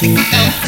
Então.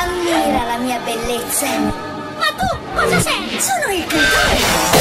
Ammira la mia bellezza. Ma tu cosa sei? Sono il creatore!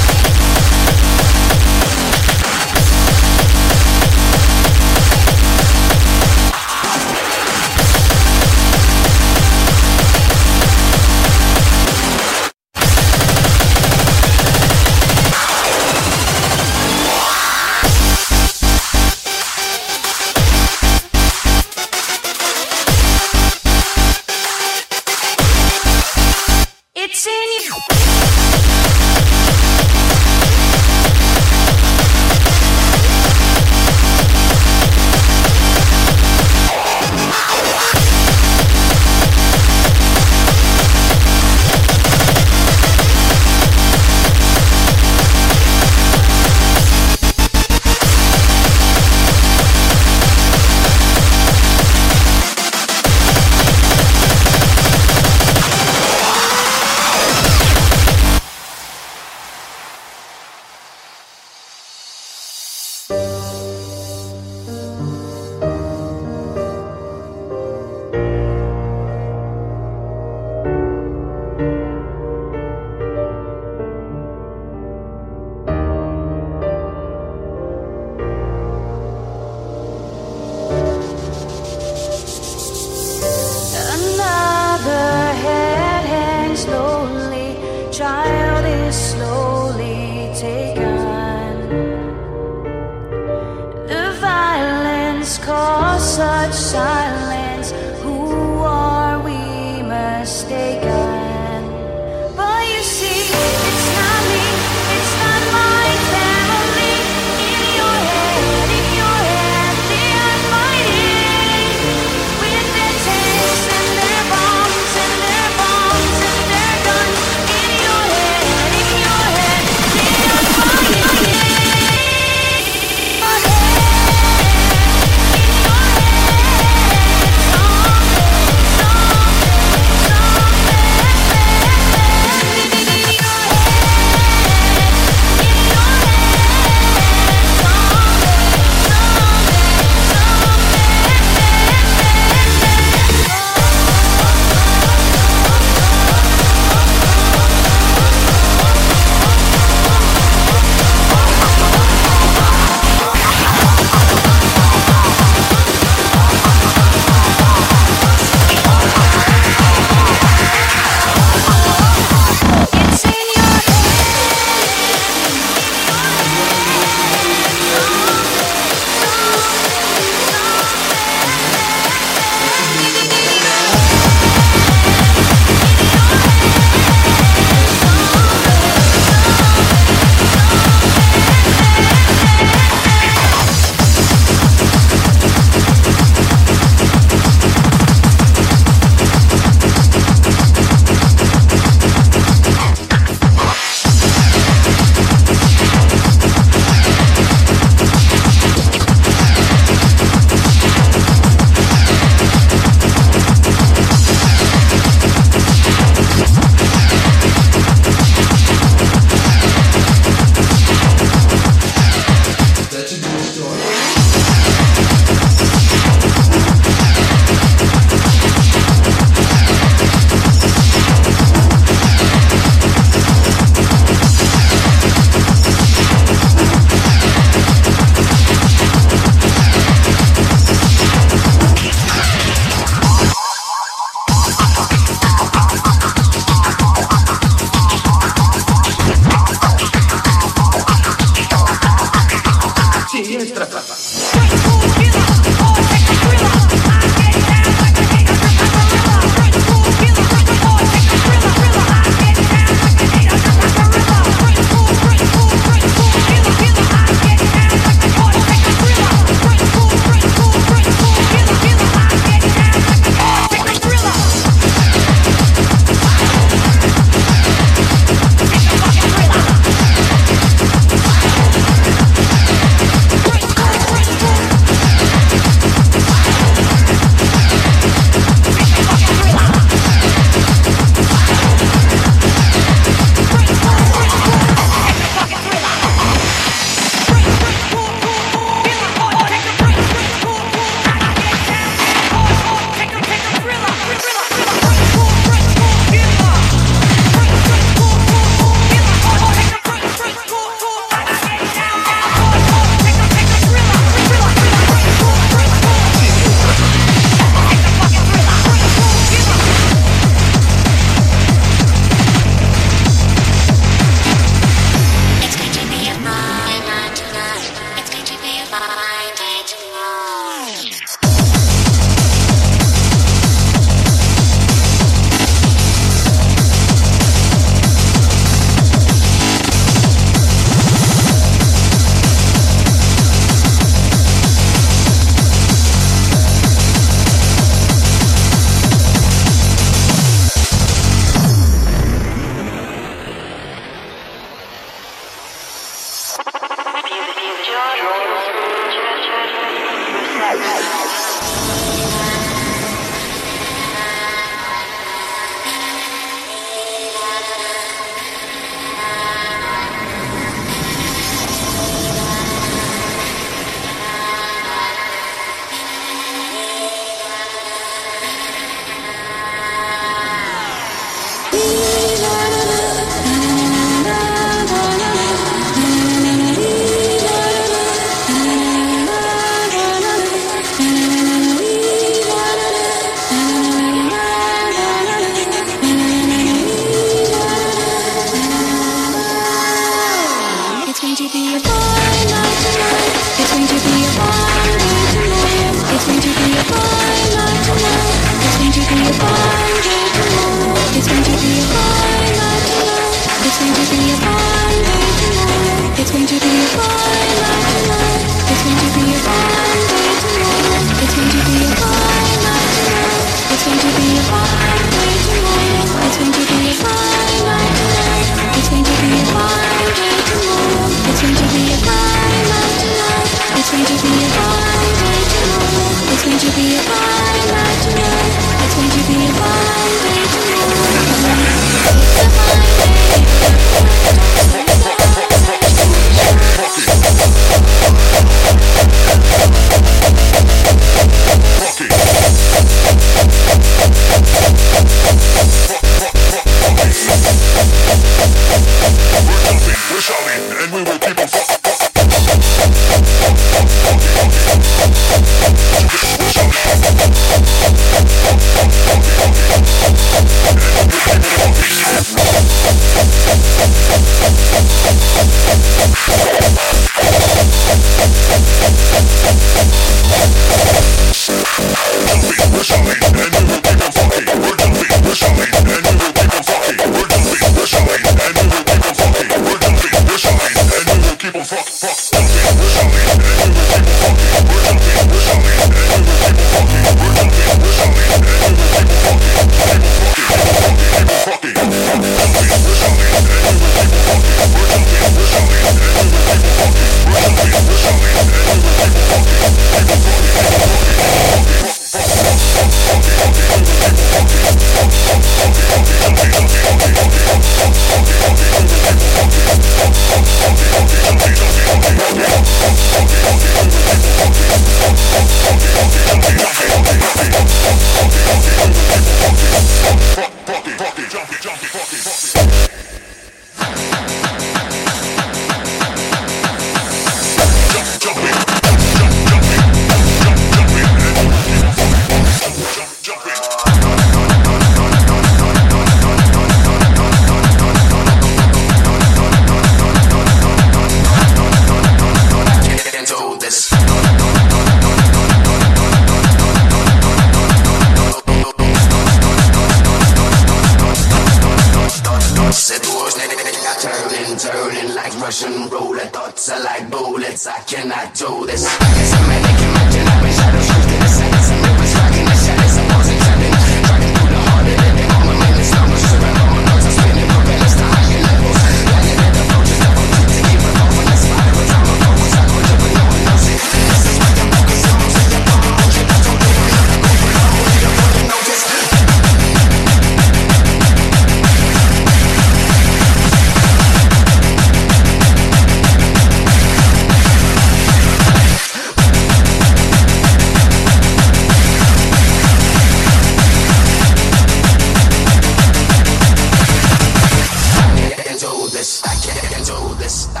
¿Dónde está?